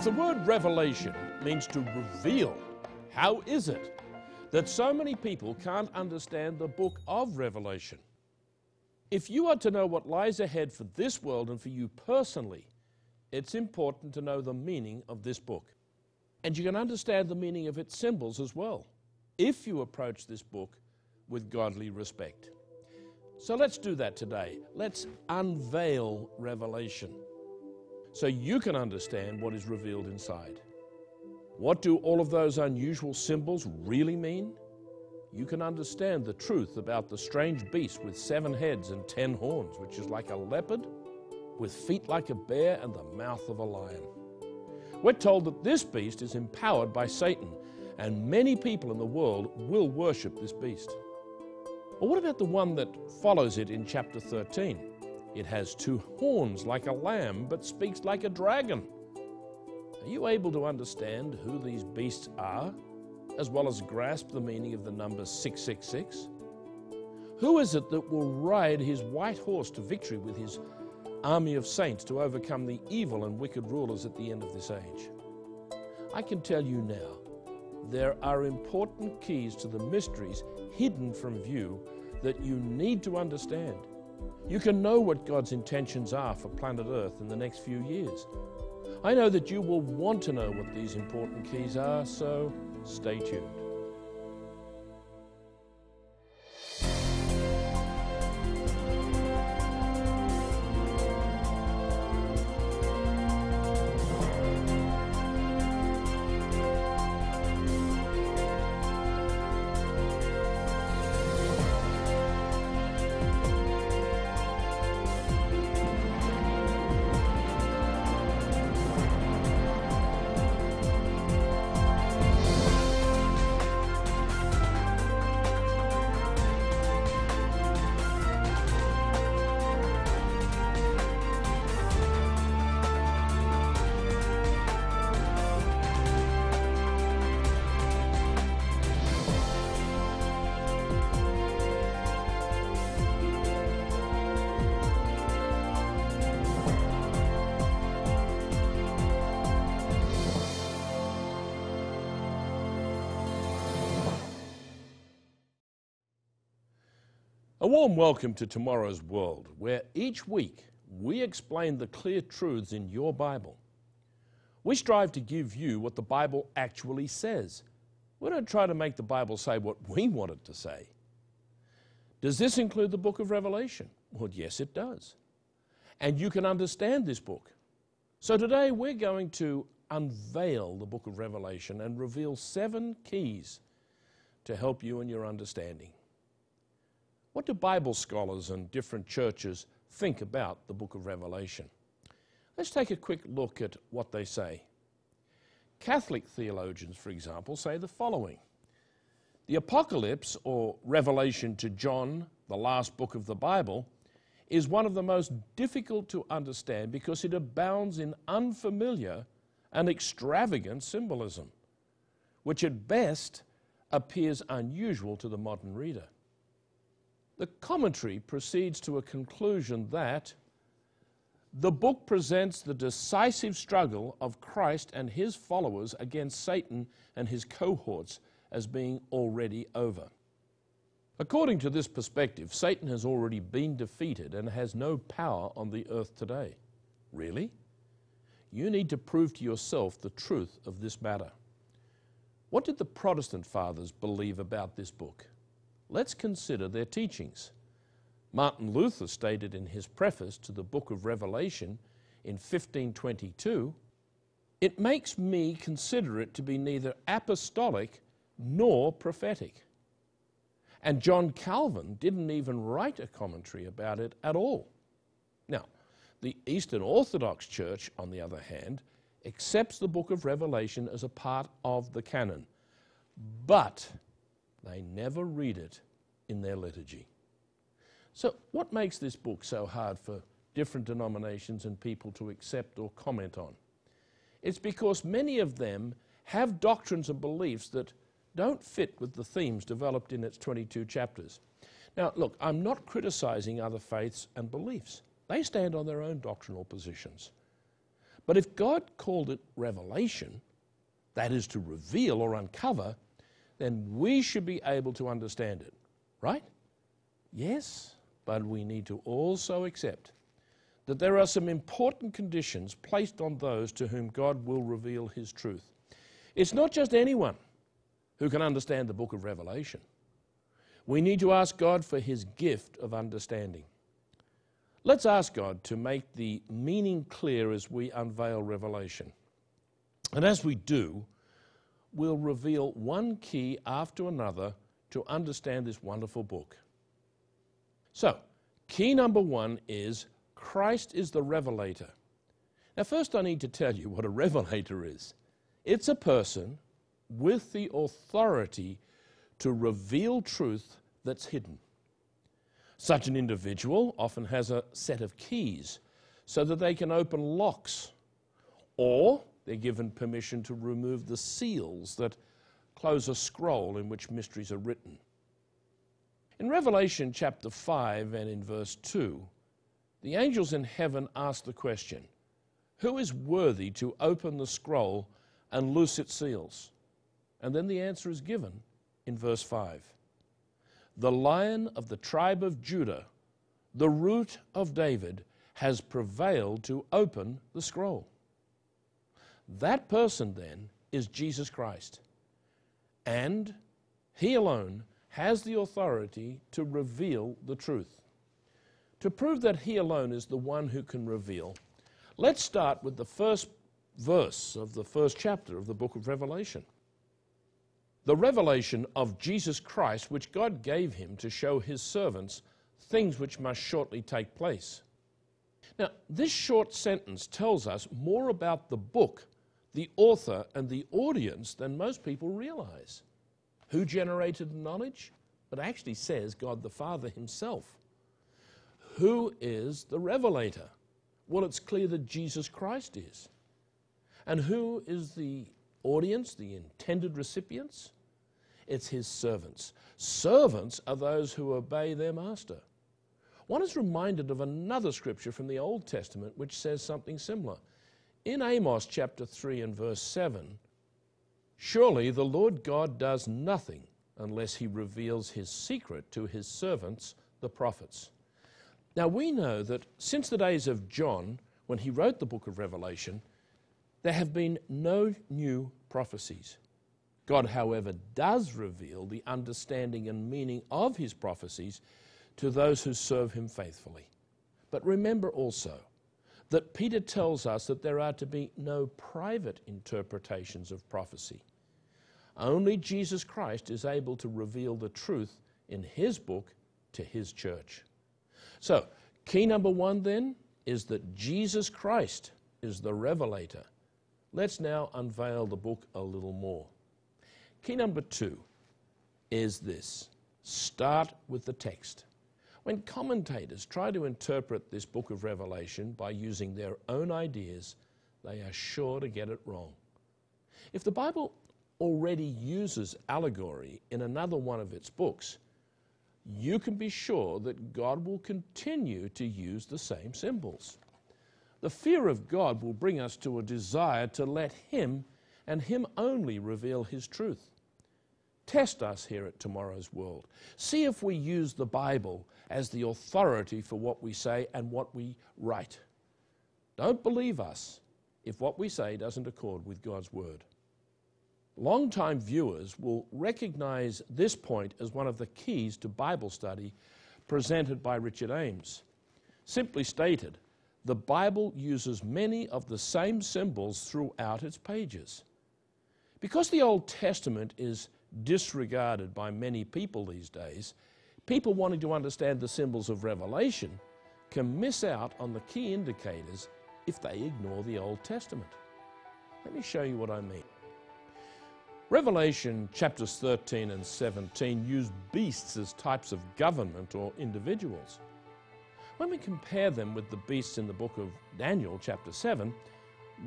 If the word revelation means to reveal, how is it that so many people can't understand the book of Revelation? If you are to know what lies ahead for this world and for you personally, it's important to know the meaning of this book. And you can understand the meaning of its symbols as well, if you approach this book with godly respect. So let's do that today. Let's unveil Revelation so you can understand what is revealed inside. What do all of those unusual symbols really mean? You can understand the truth about the strange beast with seven heads and ten horns, which is like a leopard, with feet like a bear and the mouth of a lion. We're told that this beast is empowered by Satan, and many people in the world will worship this beast. But what about the one that follows it in chapter 13? It has two horns like a lamb, but speaks like a dragon. Are you able to understand who these beasts are, as well as grasp the meaning of the number 666? Who is it that will ride his white horse to victory with his army of saints to overcome the evil and wicked rulers at the end of this age? I can tell you now, there are important keys to the mysteries hidden from view that you need to understand. You can know what God's intentions are for planet Earth in the next few years. I know that you will want to know what these important keys are, so stay tuned. Warm welcome to Tomorrow's World, where each week we explain the clear truths in your Bible. We strive to give you what the Bible actually says. We don't try to make the Bible say what we want it to say. Does this include the book of Revelation? Well, yes, it does. And you can understand this book. So today we're going to unveil the book of Revelation and reveal seven keys to help you in your understanding. What do Bible scholars and different churches think about the book of Revelation? Let's take a quick look at what they say. Catholic theologians, for example, say the following The Apocalypse, or Revelation to John, the last book of the Bible, is one of the most difficult to understand because it abounds in unfamiliar and extravagant symbolism, which at best appears unusual to the modern reader. The commentary proceeds to a conclusion that the book presents the decisive struggle of Christ and his followers against Satan and his cohorts as being already over. According to this perspective, Satan has already been defeated and has no power on the earth today. Really? You need to prove to yourself the truth of this matter. What did the Protestant fathers believe about this book? Let's consider their teachings. Martin Luther stated in his preface to the book of Revelation in 1522 It makes me consider it to be neither apostolic nor prophetic. And John Calvin didn't even write a commentary about it at all. Now, the Eastern Orthodox Church, on the other hand, accepts the book of Revelation as a part of the canon, but they never read it in their liturgy. So, what makes this book so hard for different denominations and people to accept or comment on? It's because many of them have doctrines and beliefs that don't fit with the themes developed in its 22 chapters. Now, look, I'm not criticizing other faiths and beliefs, they stand on their own doctrinal positions. But if God called it revelation, that is to reveal or uncover, then we should be able to understand it, right? Yes, but we need to also accept that there are some important conditions placed on those to whom God will reveal His truth. It's not just anyone who can understand the book of Revelation. We need to ask God for His gift of understanding. Let's ask God to make the meaning clear as we unveil Revelation. And as we do, we'll reveal one key after another to understand this wonderful book. So, key number one is Christ is the revelator. Now, first, I need to tell you what a revelator is it's a person with the authority to reveal truth that's hidden. Such an individual often has a set of keys so that they can open locks, or they're given permission to remove the seals that close a scroll in which mysteries are written. In Revelation chapter 5 and in verse 2, the angels in heaven ask the question Who is worthy to open the scroll and loose its seals? And then the answer is given in verse 5 The lion of the tribe of Judah, the root of David, has prevailed to open the scroll. That person then is Jesus Christ. And he alone has the authority to reveal the truth. To prove that he alone is the one who can reveal, let's start with the first verse of the first chapter of the book of Revelation. The revelation of Jesus Christ, which God gave him to show his servants things which must shortly take place. Now, this short sentence tells us more about the book, the author, and the audience than most people realize. Who generated knowledge? It actually says God the Father Himself. Who is the revelator? Well, it's clear that Jesus Christ is. And who is the audience, the intended recipients? It's His servants. Servants are those who obey their master. One is reminded of another scripture from the Old Testament which says something similar. In Amos chapter 3 and verse 7, Surely the Lord God does nothing unless he reveals his secret to his servants, the prophets. Now we know that since the days of John, when he wrote the book of Revelation, there have been no new prophecies. God, however, does reveal the understanding and meaning of his prophecies to those who serve him faithfully. But remember also that Peter tells us that there are to be no private interpretations of prophecy. Only Jesus Christ is able to reveal the truth in his book to his church. So, key number one then is that Jesus Christ is the revelator. Let's now unveil the book a little more. Key number two is this start with the text. When commentators try to interpret this book of Revelation by using their own ideas, they are sure to get it wrong. If the Bible already uses allegory in another one of its books, you can be sure that God will continue to use the same symbols. The fear of God will bring us to a desire to let Him and Him only reveal His truth. Test us here at Tomorrow's World. See if we use the Bible as the authority for what we say and what we write. Don't believe us if what we say doesn't accord with God's Word. Longtime viewers will recognize this point as one of the keys to Bible study presented by Richard Ames. Simply stated, the Bible uses many of the same symbols throughout its pages. Because the Old Testament is disregarded by many people these days, people wanting to understand the symbols of Revelation can miss out on the key indicators if they ignore the Old Testament. Let me show you what I mean. Revelation chapters 13 and 17 use beasts as types of government or individuals. When we compare them with the beasts in the book of Daniel, chapter 7,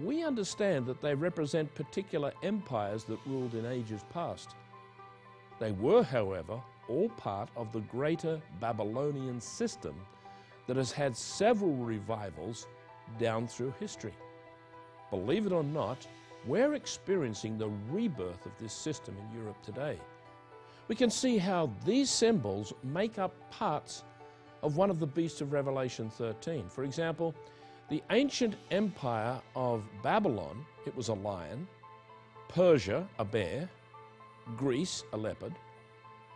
we understand that they represent particular empires that ruled in ages past. They were, however, all part of the greater Babylonian system that has had several revivals down through history. believe it or not, we're experiencing the rebirth of this system in Europe today. We can see how these symbols make up parts of one of the beasts of Revelation 13. For example, the ancient empire of Babylon, it was a lion, Persia, a bear, Greece, a leopard,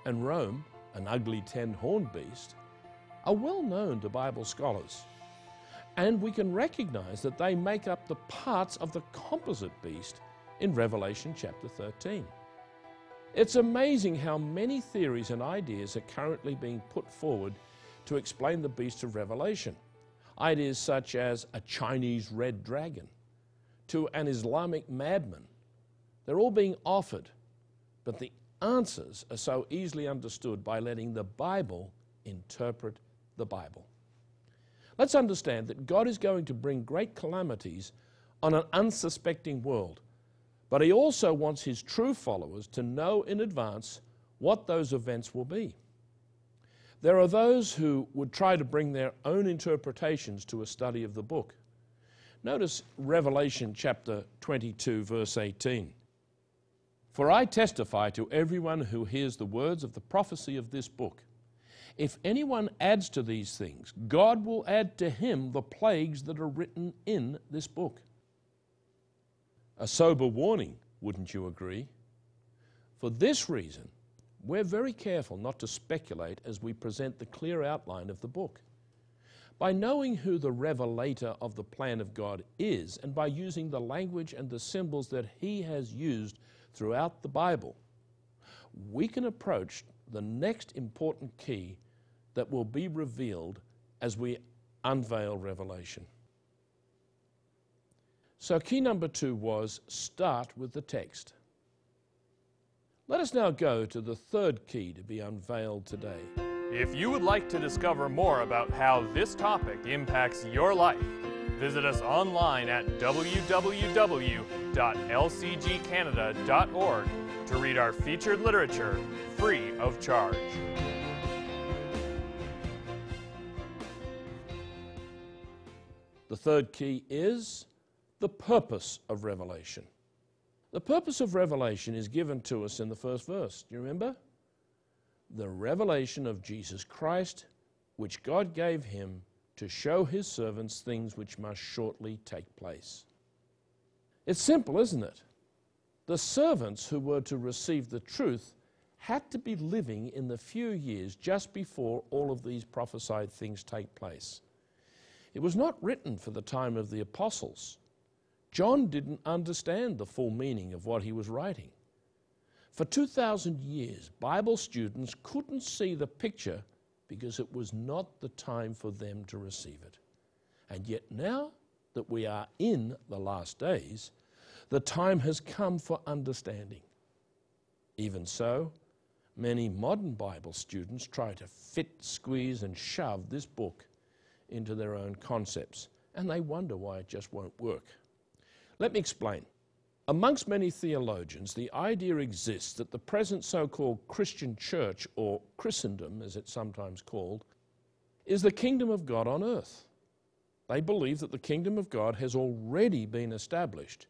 and Rome, an ugly ten horned beast, are well known to Bible scholars. And we can recognize that they make up the parts of the composite beast in Revelation chapter 13. It's amazing how many theories and ideas are currently being put forward to explain the beast of Revelation. Ideas such as a Chinese red dragon, to an Islamic madman. They're all being offered, but the answers are so easily understood by letting the Bible interpret the Bible. Let's understand that God is going to bring great calamities on an unsuspecting world, but He also wants His true followers to know in advance what those events will be. There are those who would try to bring their own interpretations to a study of the book. Notice Revelation chapter 22, verse 18. For I testify to everyone who hears the words of the prophecy of this book. If anyone adds to these things, God will add to him the plagues that are written in this book. A sober warning, wouldn't you agree? For this reason, we're very careful not to speculate as we present the clear outline of the book. By knowing who the revelator of the plan of God is, and by using the language and the symbols that he has used throughout the Bible, we can approach the next important key that will be revealed as we unveil Revelation. So, key number two was start with the text. Let us now go to the third key to be unveiled today. If you would like to discover more about how this topic impacts your life, visit us online at www.lcgcanada.org to read our featured literature free of charge. The third key is the purpose of Revelation. The purpose of revelation is given to us in the first verse. Do you remember? The revelation of Jesus Christ, which God gave him to show his servants things which must shortly take place. It's simple, isn't it? The servants who were to receive the truth had to be living in the few years just before all of these prophesied things take place. It was not written for the time of the apostles. John didn't understand the full meaning of what he was writing. For 2,000 years, Bible students couldn't see the picture because it was not the time for them to receive it. And yet, now that we are in the last days, the time has come for understanding. Even so, many modern Bible students try to fit, squeeze, and shove this book into their own concepts, and they wonder why it just won't work. Let me explain. Amongst many theologians, the idea exists that the present so called Christian church, or Christendom as it's sometimes called, is the kingdom of God on earth. They believe that the kingdom of God has already been established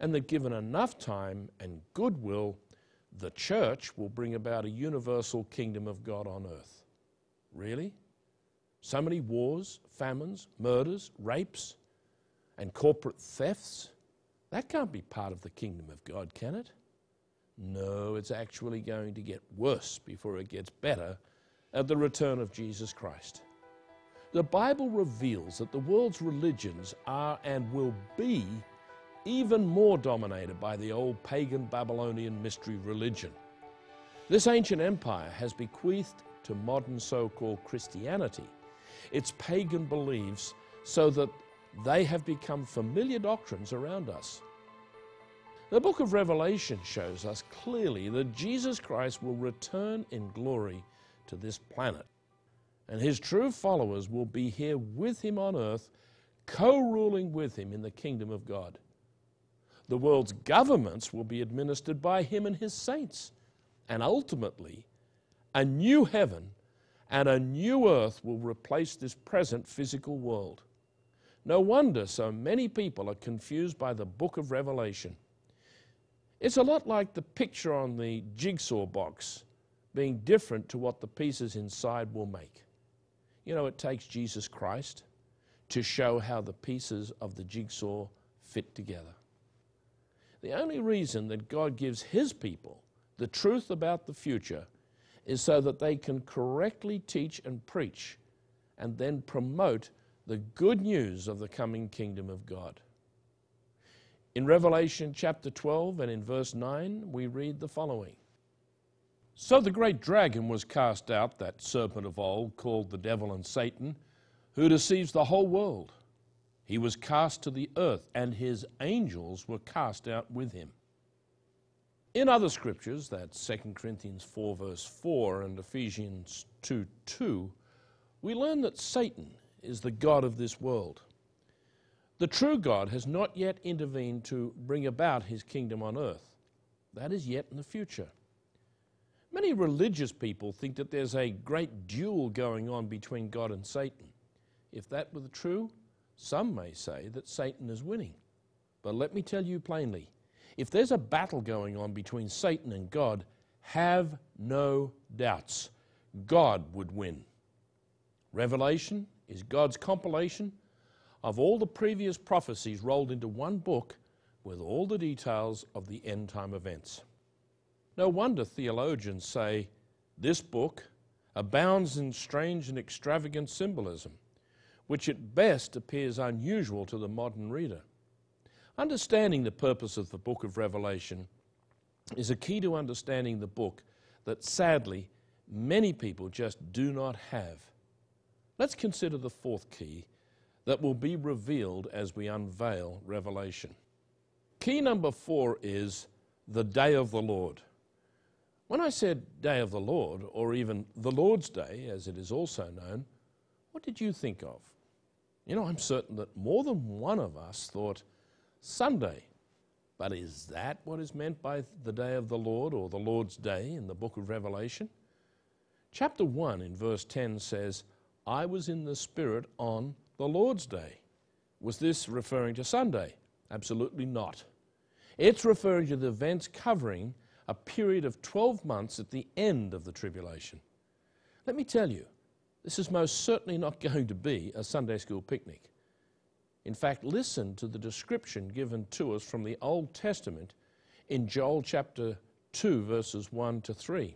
and that given enough time and goodwill, the church will bring about a universal kingdom of God on earth. Really? So many wars, famines, murders, rapes, and corporate thefts? That can't be part of the kingdom of God, can it? No, it's actually going to get worse before it gets better at the return of Jesus Christ. The Bible reveals that the world's religions are and will be even more dominated by the old pagan Babylonian mystery religion. This ancient empire has bequeathed to modern so called Christianity its pagan beliefs so that they have become familiar doctrines around us. The book of Revelation shows us clearly that Jesus Christ will return in glory to this planet, and his true followers will be here with him on earth, co ruling with him in the kingdom of God. The world's governments will be administered by him and his saints, and ultimately, a new heaven and a new earth will replace this present physical world. No wonder so many people are confused by the book of Revelation. It's a lot like the picture on the jigsaw box being different to what the pieces inside will make. You know, it takes Jesus Christ to show how the pieces of the jigsaw fit together. The only reason that God gives His people the truth about the future is so that they can correctly teach and preach and then promote the good news of the coming kingdom of God. In Revelation chapter 12 and in verse 9, we read the following So the great dragon was cast out, that serpent of old, called the devil and Satan, who deceives the whole world. He was cast to the earth, and his angels were cast out with him. In other scriptures, that's 2 Corinthians 4, verse 4, and Ephesians 2 2, we learn that Satan is the God of this world. The true God has not yet intervened to bring about his kingdom on earth. That is yet in the future. Many religious people think that there's a great duel going on between God and Satan. If that were true, some may say that Satan is winning. But let me tell you plainly if there's a battle going on between Satan and God, have no doubts. God would win. Revelation is God's compilation of all the previous prophecies rolled into one book with all the details of the end time events. No wonder theologians say this book abounds in strange and extravagant symbolism, which at best appears unusual to the modern reader. Understanding the purpose of the book of Revelation is a key to understanding the book that sadly many people just do not have. Let's consider the fourth key that will be revealed as we unveil Revelation. Key number four is the day of the Lord. When I said day of the Lord, or even the Lord's day, as it is also known, what did you think of? You know, I'm certain that more than one of us thought Sunday. But is that what is meant by the day of the Lord or the Lord's day in the book of Revelation? Chapter 1 in verse 10 says, I was in the Spirit on the Lord's Day. Was this referring to Sunday? Absolutely not. It's referring to the events covering a period of 12 months at the end of the tribulation. Let me tell you, this is most certainly not going to be a Sunday school picnic. In fact, listen to the description given to us from the Old Testament in Joel chapter 2, verses 1 to 3,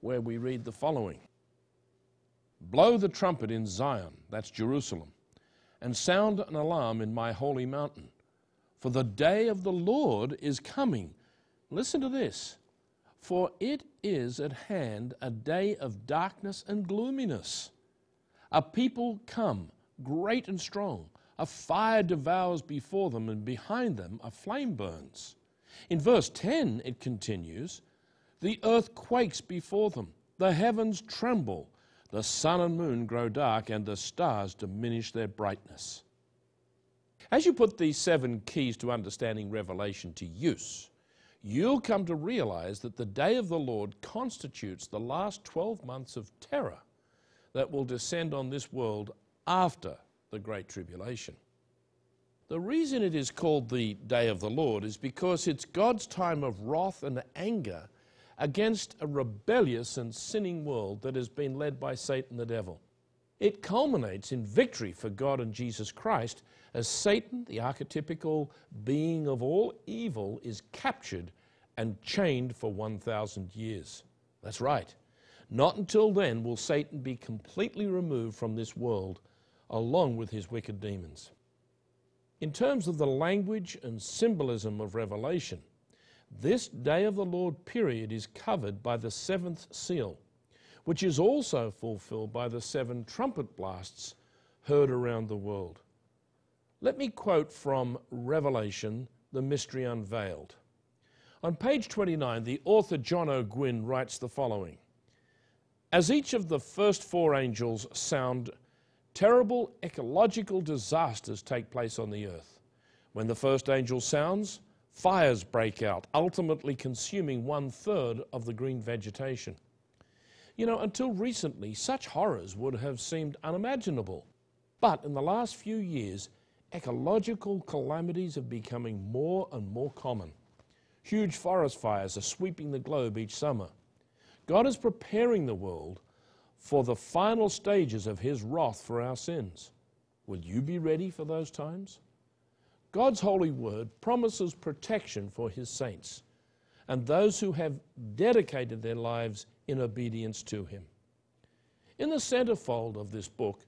where we read the following Blow the trumpet in Zion, that's Jerusalem, and sound an alarm in my holy mountain. For the day of the Lord is coming. Listen to this. For it is at hand a day of darkness and gloominess. A people come, great and strong. A fire devours before them, and behind them a flame burns. In verse 10, it continues The earth quakes before them, the heavens tremble the sun and moon grow dark, and the stars diminish their brightness. As you put these seven keys to understanding Revelation to use, you'll come to realize that the day of the Lord constitutes the last 12 months of terror that will descend on this world after the Great Tribulation. The reason it is called the Day of the Lord is because it's God's time of wrath and anger against a rebellious and sinning world that has been led by Satan the devil. It culminates in victory for God and Jesus Christ as Satan, the archetypical being of all evil, is captured and chained for 1,000 years. That's right. Not until then will Satan be completely removed from this world along with his wicked demons. In terms of the language and symbolism of Revelation, this day of the Lord period is covered by the seventh seal, which is also fulfilled by the seven trumpet blasts heard around the world. Let me quote from Revelation, The Mystery Unveiled. On page 29, the author John Ogwyn writes the following As each of the first four angels sound, terrible ecological disasters take place on the earth. When the first angel sounds, Fires break out, ultimately consuming one third of the green vegetation. You know, until recently, such horrors would have seemed unimaginable. But in the last few years, ecological calamities are becoming more and more common. Huge forest fires are sweeping the globe each summer. God is preparing the world for the final stages of His wrath for our sins. Will you be ready for those times? God's holy word promises protection for His saints and those who have dedicated their lives in obedience to Him. In the centerfold of this book,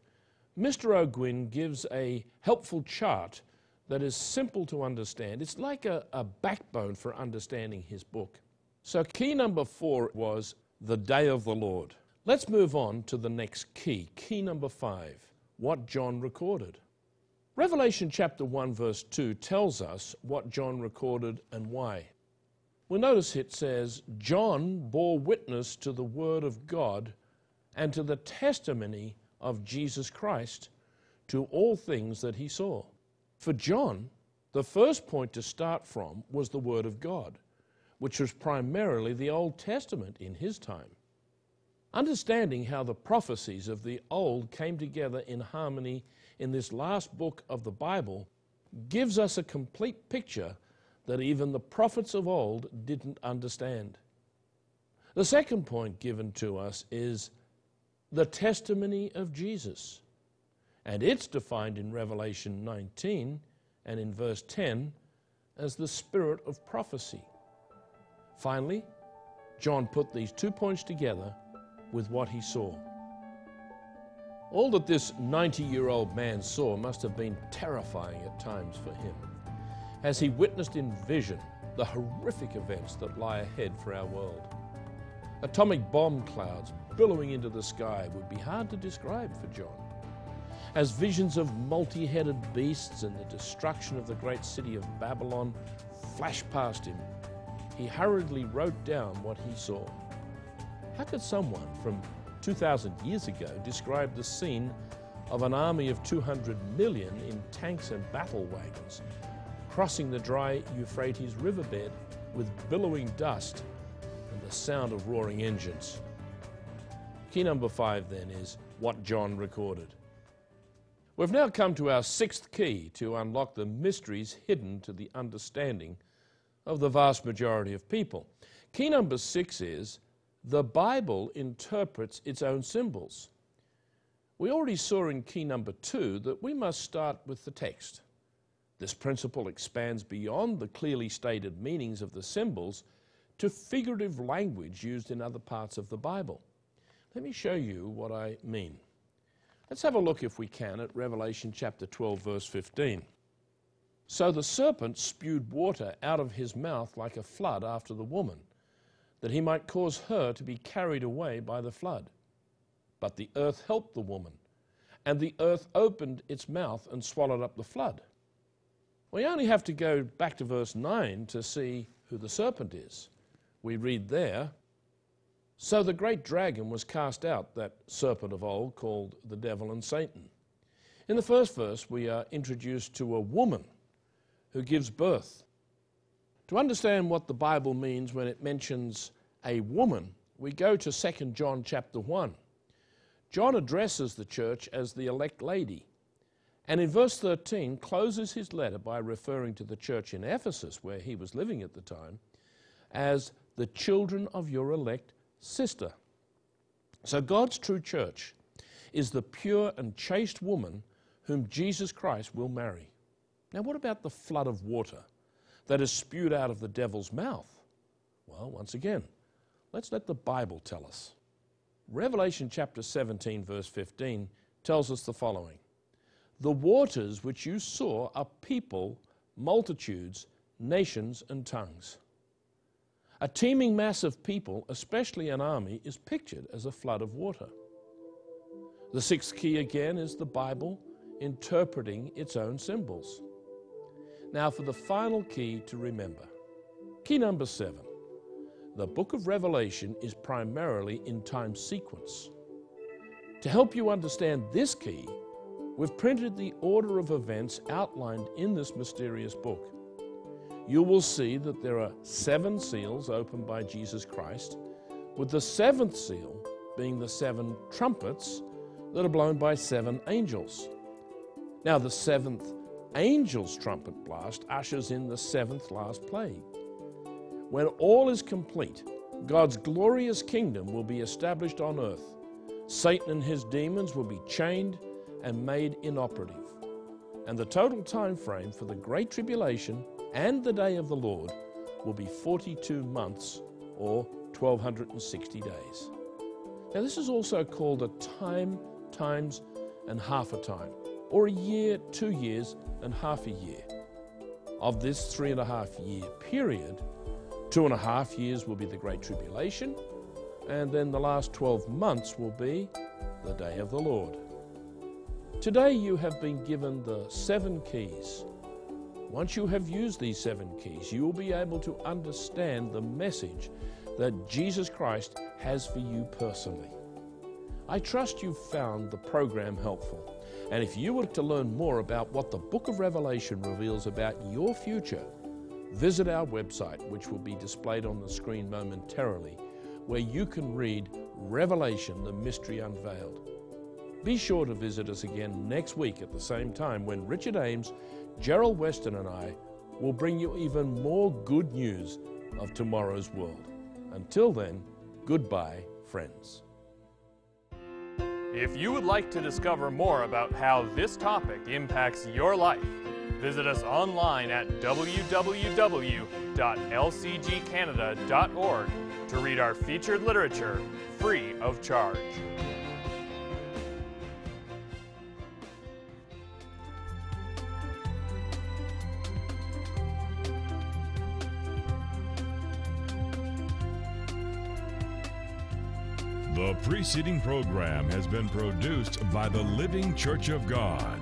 Mr. Ogwyn gives a helpful chart that is simple to understand. It's like a, a, backbone for understanding his book. So, key number four was the day of the Lord. Let's move on to the next key, key number five, what John recorded. Revelation chapter 1, verse 2 tells us what John recorded and why. Well, notice it says, John bore witness to the word of God and to the testimony of Jesus Christ to all things that he saw. For John, the first point to start from was the Word of God, which was primarily the Old Testament in his time. Understanding how the prophecies of the Old came together in harmony in this last book of the Bible gives us a complete picture that even the prophets of old didn't understand. The second point given to us is the testimony of Jesus. And it's defined in Revelation 19 and in verse 10 as the spirit of prophecy. Finally, John put these two points together with what he saw. All that this 90 year old man saw must have been terrifying at times for him as he witnessed in vision the horrific events that lie ahead for our world. Atomic bomb clouds billowing into the sky would be hard to describe for John. As visions of multi headed beasts and the destruction of the great city of Babylon flashed past him, he hurriedly wrote down what he saw. How could someone from 2,000 years ago described the scene of an army of 200 million in tanks and battle wagons crossing the dry Euphrates riverbed with billowing dust and the sound of roaring engines. Key number five then is what John recorded. We've now come to our sixth key to unlock the mysteries hidden to the understanding of the vast majority of people. Key number six is the Bible interprets its own symbols. We already saw in key number two that we must start with the text. This principle expands beyond the clearly stated meanings of the symbols to figurative language used in other parts of the Bible. Let me show you what I mean. Let's have a look, if we can, at Revelation chapter 12, verse 15. So the serpent spewed water out of his mouth like a flood after the woman, that he might cause her to be carried away by the flood. But the earth helped the woman, and the earth opened its mouth and swallowed up the flood. We only have to go back to verse 9 to see who the serpent is. We read there So the great dragon was cast out, that serpent of old called the devil and Satan. In the first verse, we are introduced to a woman who gives birth. To understand what the Bible means when it mentions a woman, we go to 2 John chapter 1. John addresses the church as the elect lady. And in verse 13, closes his letter by referring to the church in Ephesus, where he was living at the time, as the children of your elect sister. So God's true church is the pure and chaste woman whom Jesus Christ will marry. Now, what about the flood of water that is spewed out of the devil's mouth? Well, once again, let's let the Bible tell us. Revelation chapter 17, verse 15, tells us the following the waters which you saw are people, multitudes, nations, and tongues. A teeming mass of people, especially an army, is pictured as a flood of water. The sixth key again is the Bible interpreting its own symbols. Now, for the final key to remember. Key number seven. The book of Revelation is primarily in time sequence. To help you understand this key, We've printed the order of events outlined in this mysterious book. You will see that there are seven seals opened by Jesus Christ, with the seventh seal being the seven trumpets that are blown by seven angels. Now, the seventh angel's trumpet blast ushers in the seventh last plague. When all is complete, God's glorious kingdom will be established on earth. Satan and his demons will be chained and made inoperative. And the total time frame for the Great Tribulation and the Day of the Lord will be 42 months or 1260 days. Now, this is also called a time, times, and half a time, or a year, two years, and half a year. Of this three and a half year period, two and a half years will be the Great Tribulation, and then the last 12 months will be the Day of the Lord. Today you have been given the seven keys. Once you have used these seven keys, you will be able to understand the message that Jesus Christ has for you personally. I trust you've found the program helpful. And if you were to learn more about what the book of Revelation reveals about your future, visit our website, which will be displayed on the screen momentarily, where you can read Revelation, the Mystery Unveiled. Be sure to visit us again next week at the same time when Richard Ames, Gerald Weston, and I will bring you even more good news of tomorrow's world. Until then, goodbye, friends. If you would like to discover more about how this topic impacts your life, visit us online at www.lcgcanada.org to read our featured literature free of charge. The preceding program has been produced by the Living Church of God.